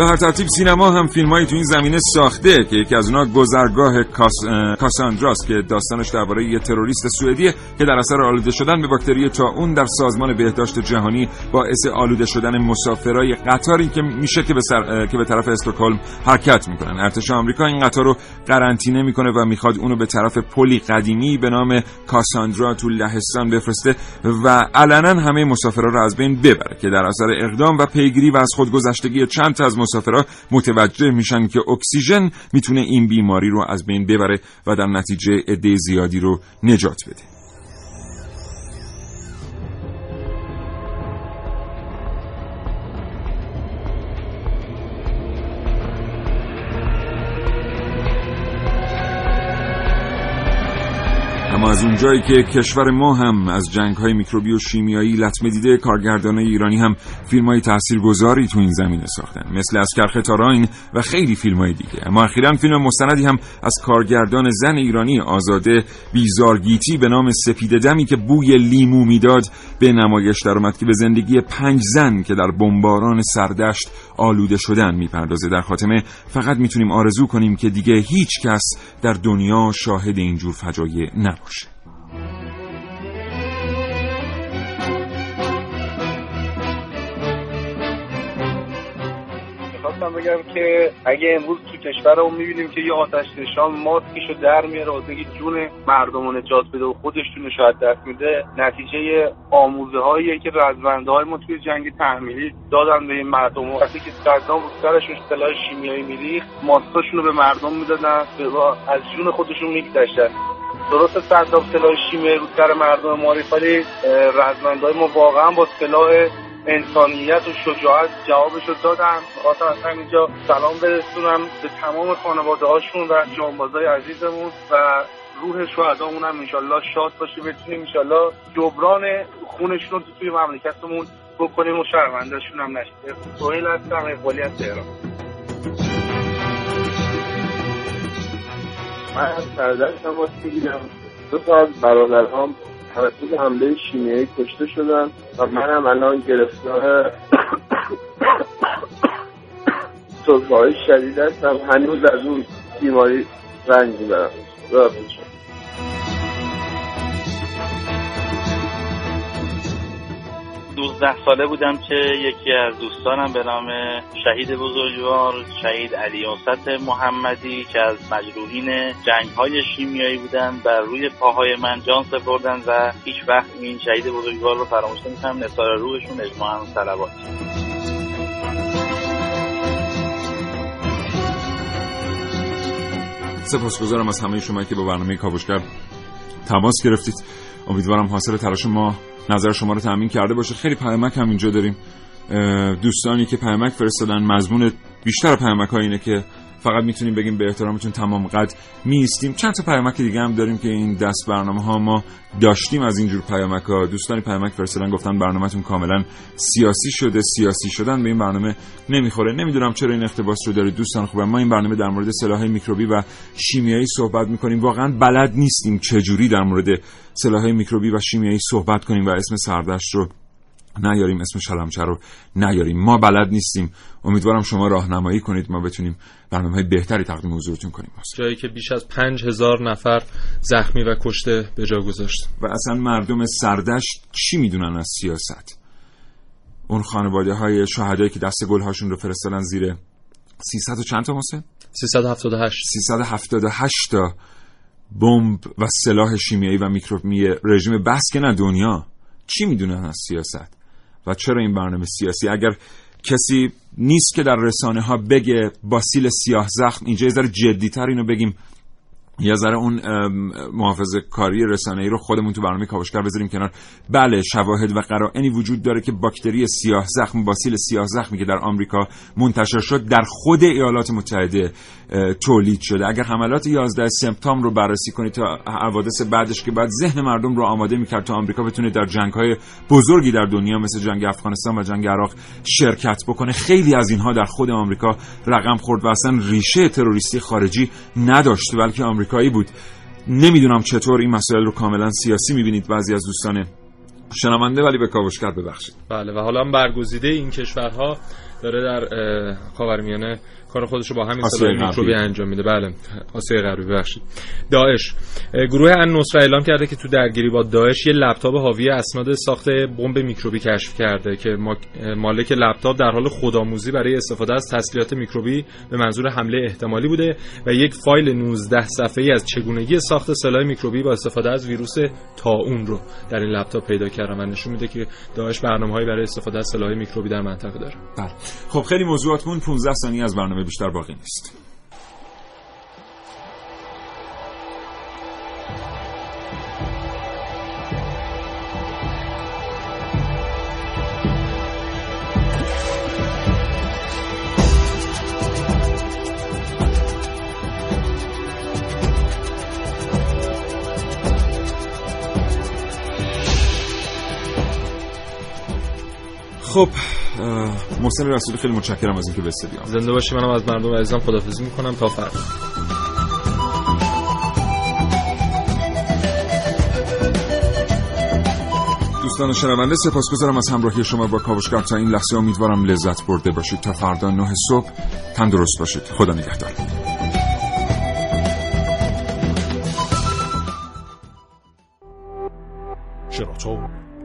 به هر ترتیب سینما هم فیلمایی تو این زمینه ساخته که یکی از اونها گذرگاه کاس... کاساندراست که داستانش درباره یه تروریست سوئدیه که در اثر آلوده شدن به باکتری طاعون در سازمان بهداشت جهانی باعث آلوده شدن مسافرای قطاری که میشه که به, سر... که به طرف استکهلم حرکت می‌کنن. ارتش آمریکا این قطار رو قرنطینه می‌کنه و می‌خواد اونو به طرف پلی قدیمی به نام کاساندرا تو لهستان بفرسته و علنا همه مسافرا رو از بین ببره که در اثر اقدام و پیگیری و از خودگذشتگی چند تا از مسافرها متوجه میشن که اکسیژن می‌تونه این بیماری رو از بین ببره و در نتیجه عده زیادی رو نجات بده. اما از اونجایی که کشور ما هم از جنگ های میکروبی و شیمیایی لطمه دیده کارگردان ایرانی هم فیلم های تو این زمینه ساختن مثل از کرخ تاراین و خیلی فیلم های دیگه. اما اخیرا فیلم مستندی هم از کارگردان زن ایرانی آزاده بیزارگیتی به نام سپید دمی که بوی لیمو می‌داد به نمایش درآمد که به زندگی پنج زن که در بمباران سردشت آلوده شدن می‌پردازه. در خاتمه فقط می‌تونیم آرزو کنیم که دیگه هیچ کس در دنیا شاهد اینجور فجایع نباشه. می‌خواستم بگم که اگه امروز تو کشورمون می‌بینیم که یه آتش نشان ماسکشو در میاره واسه جون مردم نجات بده و خودش جونش رو دست میده نتیجه آموزه هایی که رزمنده های ما توی جنگ تحمیلی دادن به این مردم. وقتی که صدام سرشون سلاح شیمیایی میریخت ماسکاشون رو به مردم می‌دادن از جون خودشون میگذشتن. درست صدام سلاح شیمیایی رو سر مردم ما ولی رزمنده ما واقعا با سلاح انسانیت و شجاعت جوابش رو دادم. خاطر از همینجا سلام برسونم به تمام خانواده هاشون و جانبازای عزیزمون و روح شهدامون هم انشالله شاد باشه بتونیم انشالله جبران خونشون رو توی مملکتمون بکنیم و شرمندهشون هم نشه. سوهیل هستم اقبالی از تهران. من از سردشت تماس دو تا برادرهام توسط حمله شیمیایی کشته شدن و منم الان گرفتار سرفه های شدید هستم. هنوز از اون بیماری رنج می‌برم دوزده ساله بودم که یکی از دوستانم به نام شهید بزرگوار شهید علی محمدی که از مجروحین جنگ های شیمیایی بودن بر روی پاهای من جان سپردن و هیچ وقت این شهید بزرگوار رو فراموش نمی‌کنم نثار روحشون اجماعا صلوات سپاسگزارم از همه شما که با برنامه کاوشگر تماس گرفتید. امیدوارم حاصل تلاش ما نظر شما رو تامین کرده باشه. خیلی پیامک هم اینجا داریم. دوستانی که پیامک فرستادن مضمون بیشتر پیامک ها اینه که فقط می‌تونیم بگیم به احترامتون تمام قد میستیم چند تا پیامک دیگه هم داریم که این دست برنامه ها ما داشتیم از اینجور پیامک ها. دوستانی پیامک فرستادن گفتن برنامهتون کاملا سیاسی شده سیاسی شدن به این برنامه نمی‌خوره. نمی‌دونم چرا این اقتباس رو دارید دوستان خوبه ما این برنامه در مورد سلاح میکروبی و شیمیایی صحبت می‌کنیم. واقعا بلد نیستیم چجوری در مورد سلاح میکروبی و شیمیایی صحبت کنیم و اسم سردشت رو نیاریم اسم شلمچه رو نیاریم. ما بلد نیستیم. امیدوارم شما راهنمایی کنید. ما بتونیم برنامه های بهتری تقدیم حضورتون کنیم. جایی که بیش از پنج هزار نفر زخمی و کشته به جا گذاشت. و اصلا مردم سردشت چی می‌دونن از سیاست؟ اون خانواده های شهدایی که دست گل هاشون رو فرستادن زیر 300 و چند تا حسین 378 378 تا بمب و سلاح شیمیایی و میکروبی رژیم بس که نه دنیا. چی می‌دونن از سیاست؟ و چرا این برنامه سیاسی؟ اگر کسی نیست که در رسانه ها بگه با سیل سیاه زخم اینجا یه ذره جدیتر اینو بگیم. یه ذره اون محافظه کاری رسانه‌ای رو خودمون تو برنامه کاوشگر بذاریم کنار. بله شواهد و قرائنی وجود داره که باکتری سیاه زخم باسیل سیاه زخمی که در آمریکا منتشر شد در خود ایالات متحده تولید شده. اگر حملات 11 سپتامبر رو بررسی کنید تا حوادث بعدش که بعد ذهن مردم رو آماده می‌کرد تا آمریکا بتونه در جنگ‌های بزرگی در دنیا مثل جنگ افغانستان و جنگ عراق شرکت بکنه خیلی از اینها در خود آمریکا رقم خورد و اصلا ریشه تروریستی خارجی نداشت بلکه آمریکایی بود. نمی‌دونم چطور این مسائل رو کاملا سیاسی می‌بینید بعضی از دوستان شنونده ولی به کاوشگر ببخشید. بله و حالا برگزیده این کشورها داره در خاورمیانه کار خودش رو با همین سلاح میکروبی انجام میده. بله. آسیای غربی ببخشید. داعش. گروه ان نصره اعلام کرده که تو درگیری با داعش یه لپتاپ حاوی اسناد ساخت بمب میکروبی کشف کرده که مالک لپتاپ در حال خودآموزی برای استفاده از تسلیحات میکروبی به منظور حمله احتمالی بوده و یک فایل 19 صفحه‌ای از چگونگی ساخت سلاح میکروبی با استفاده از ویروس تاون رو در این لپتاپ پیدا کرده و نشون میده که داعش برنامه‌هایی برای استفاده از سلاح میکروبی در منطقه داره. بله. خب خیلی موضوعاتمون 15 ثانیه از بیشتر باقی نیست. خب محسن رسولی خیلی متشکرم از اینکه به استودیو زنده باشی منم از مردم عزیزم خدافظی می‌کنم. تا فردا. دوستان شنونده سپاسگزارم از همراهی شما با کاوشگر. تا این لحظه امیدوارم لذت برده باشید. تا فردا نه صبح تندرست باشید. خدا نگهدار. شراطو